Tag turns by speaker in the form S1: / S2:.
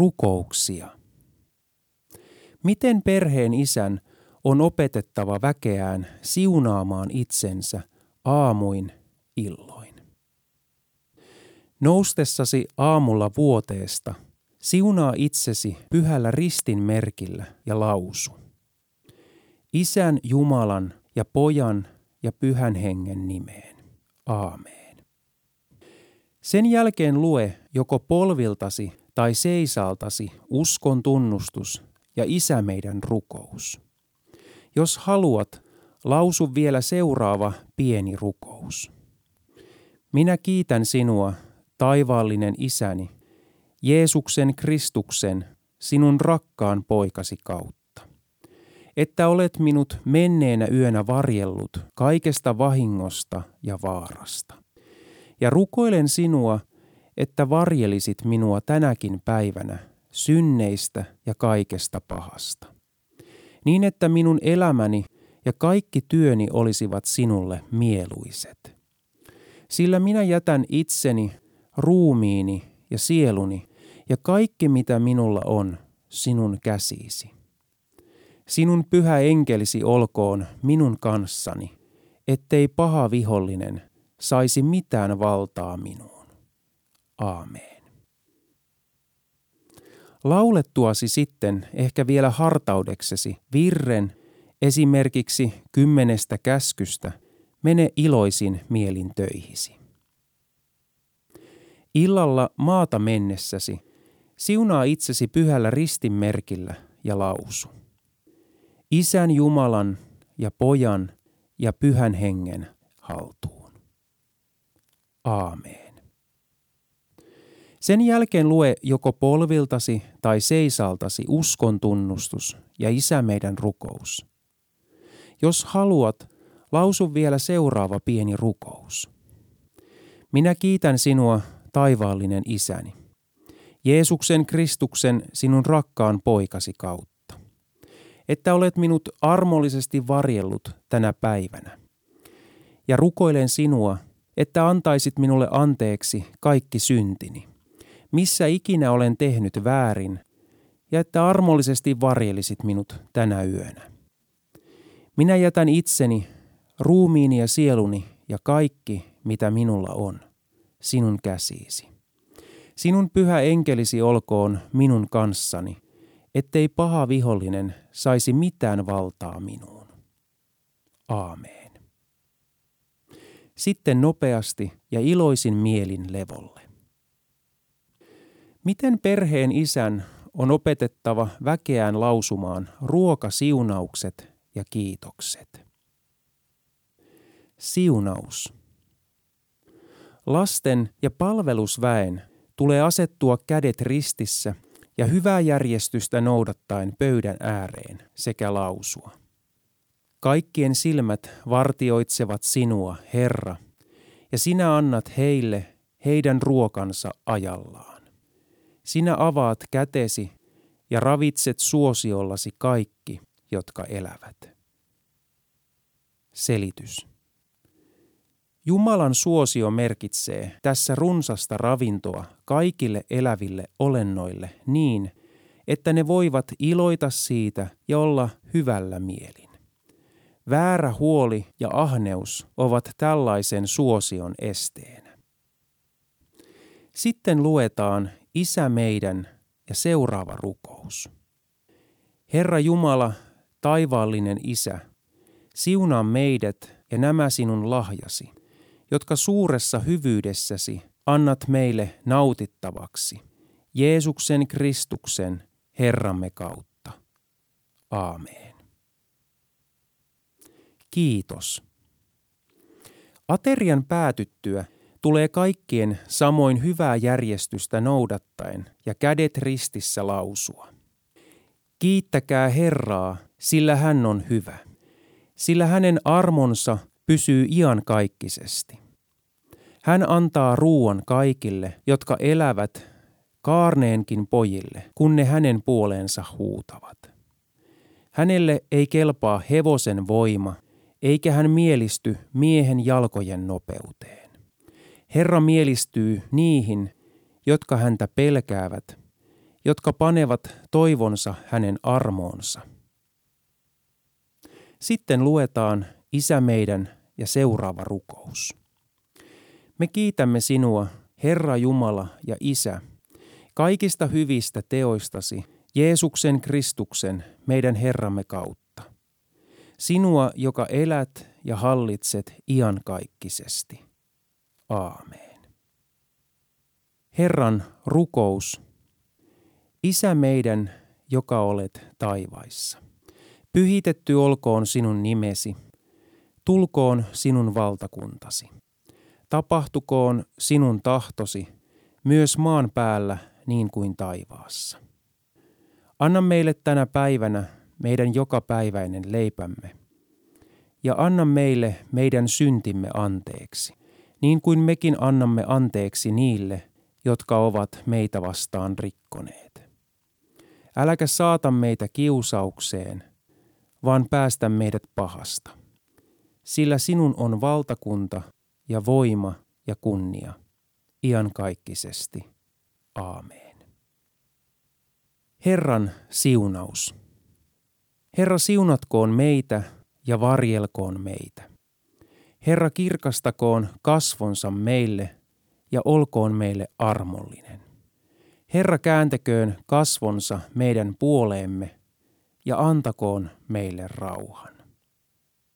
S1: Rukouksia. Miten perheen isän on opetettava väkeään siunaamaan itsensä aamuin illoin? Noustessasi aamulla vuoteesta, siunaa itsesi pyhällä ristin merkillä ja lausu. Isän Jumalan ja Pojan ja Pyhän Hengen nimeen. Aamen. Sen jälkeen lue joko polviltasi tai seisaltasi uskon tunnustus ja Isä meidän rukous. Jos haluat, lausu vielä seuraava pieni rukous. Minä kiitän sinua, taivaallinen Isäni, Jeesuksen Kristuksen, sinun rakkaan poikasi kautta. Että olet minut menneenä yönä varjellut kaikesta vahingosta ja vaarasta. Ja rukoilen sinua, että varjelisit minua tänäkin päivänä synneistä ja kaikesta pahasta. Niin että minun elämäni ja kaikki työni olisivat sinulle mieluiset. Sillä minä jätän itseni, ruumiini ja sieluni ja kaikki mitä minulla on sinun käsiisi. Sinun pyhä enkelisi olkoon minun kanssani, ettei paha vihollinen saisi mitään valtaa minuun. Aamen. Laulettuasi sitten ehkä vielä hartaudeksesi virren esimerkiksi kymmenestä käskystä, mene iloisin mielin töihisi. Illalla maata mennessäsi, siunaa itsesi pyhällä ristinmerkillä ja lausu. Isän Jumalan ja Pojan ja Pyhän Hengen haltuun. Aamen. Sen jälkeen lue joko polviltasi tai seisaltasi uskon tunnustus ja Isä meidän rukous. Jos haluat, lausu vielä seuraava pieni rukous. Minä kiitän sinua, taivaallinen Isäni, Jeesuksen Kristuksen sinun rakkaan poikasi kautta, että olet minut armollisesti varjellut tänä päivänä. Ja rukoilen sinua, että antaisit minulle anteeksi kaikki syntini missä ikinä olen tehnyt väärin, ja että armollisesti varjelisit minut tänä yönä. Minä jätän itseni, ruumiini ja sieluni ja kaikki, mitä minulla on, sinun käsiisi. Sinun pyhä enkelisi olkoon minun kanssani, ettei paha vihollinen saisi mitään valtaa minuun. Aamen. Sitten nopeasti ja iloisin mielin levolle. Miten perheen isän on opetettava väkeään lausumaan ruokasiunaukset ja kiitokset? Siunaus. Lasten ja palvelusväen tulee asettua kädet ristissä ja hyvää järjestystä noudattaen pöydän ääreen sekä lausua. Kaikkien silmät vartioitsevat sinua, Herra, ja sinä annat heille heidän ruokansa ajallaan. Sinä avaat kätesi ja ravitset suosiollasi kaikki, jotka elävät. Selitys. Jumalan suosio merkitsee tässä runsasta ravintoa kaikille eläville olennoille niin, että ne voivat iloita siitä ja olla hyvällä mielin. Väärä huoli ja ahneus ovat tällaisen suosion esteenä. Sitten luetaan Isä meidän ja seuraava rukous. Herra Jumala, taivaallinen Isä, siunaa meidät ja nämä sinun lahjasi, jotka suuressa hyvyydessäsi annat meille nautittavaksi, Jeesuksen Kristuksen, Herramme kautta. Aamen. Kiitos. Aterian päätyttyä – tulee kaikkien samoin hyvää järjestystä noudattaen ja kädet ristissä lausua. Kiittäkää Herraa, sillä hän on hyvä, sillä hänen armonsa pysyy iankaikkisesti. Hän antaa ruuan kaikille, jotka elävät kaarneenkin pojille, kun ne hänen puoleensa huutavat. Hänelle ei kelpaa hevosen voima, eikä hän mielisty miehen jalkojen nopeuteen. Herra mielistyy niihin, jotka häntä pelkäävät, jotka panevat toivonsa hänen armoonsa. Sitten luetaan Isä meidän ja seuraava rukous. Me kiitämme sinua, Herra Jumala ja Isä, kaikista hyvistä teoistasi Jeesuksen Kristuksen, meidän Herramme kautta. Sinua, joka elät ja hallitset iankaikkisesti. Aamen. Herran rukous. Isä meidän, joka olet taivaissa. Pyhitetty olkoon sinun nimesi. Tulkoon sinun valtakuntasi. Tapahtukoon sinun tahtosi, myös maan päällä niin kuin taivaassa. Anna meille tänä päivänä meidän jokapäiväinen leipämme. Ja anna meille meidän syntimme anteeksi, niin kuin mekin annamme anteeksi niille, jotka ovat meitä vastaan rikkoneet. Äläkä saata meitä kiusaukseen, vaan päästä meidät pahasta. Sillä sinun on valtakunta ja voima ja kunnia, iankaikkisesti. Aamen. Herran siunaus. Herra siunatkoon meitä ja varjelkoon meitä. Herra kirkastakoon kasvonsa meille ja olkoon meille armollinen. Herra kääntäköön kasvonsa meidän puoleemme ja antakoon meille rauhan.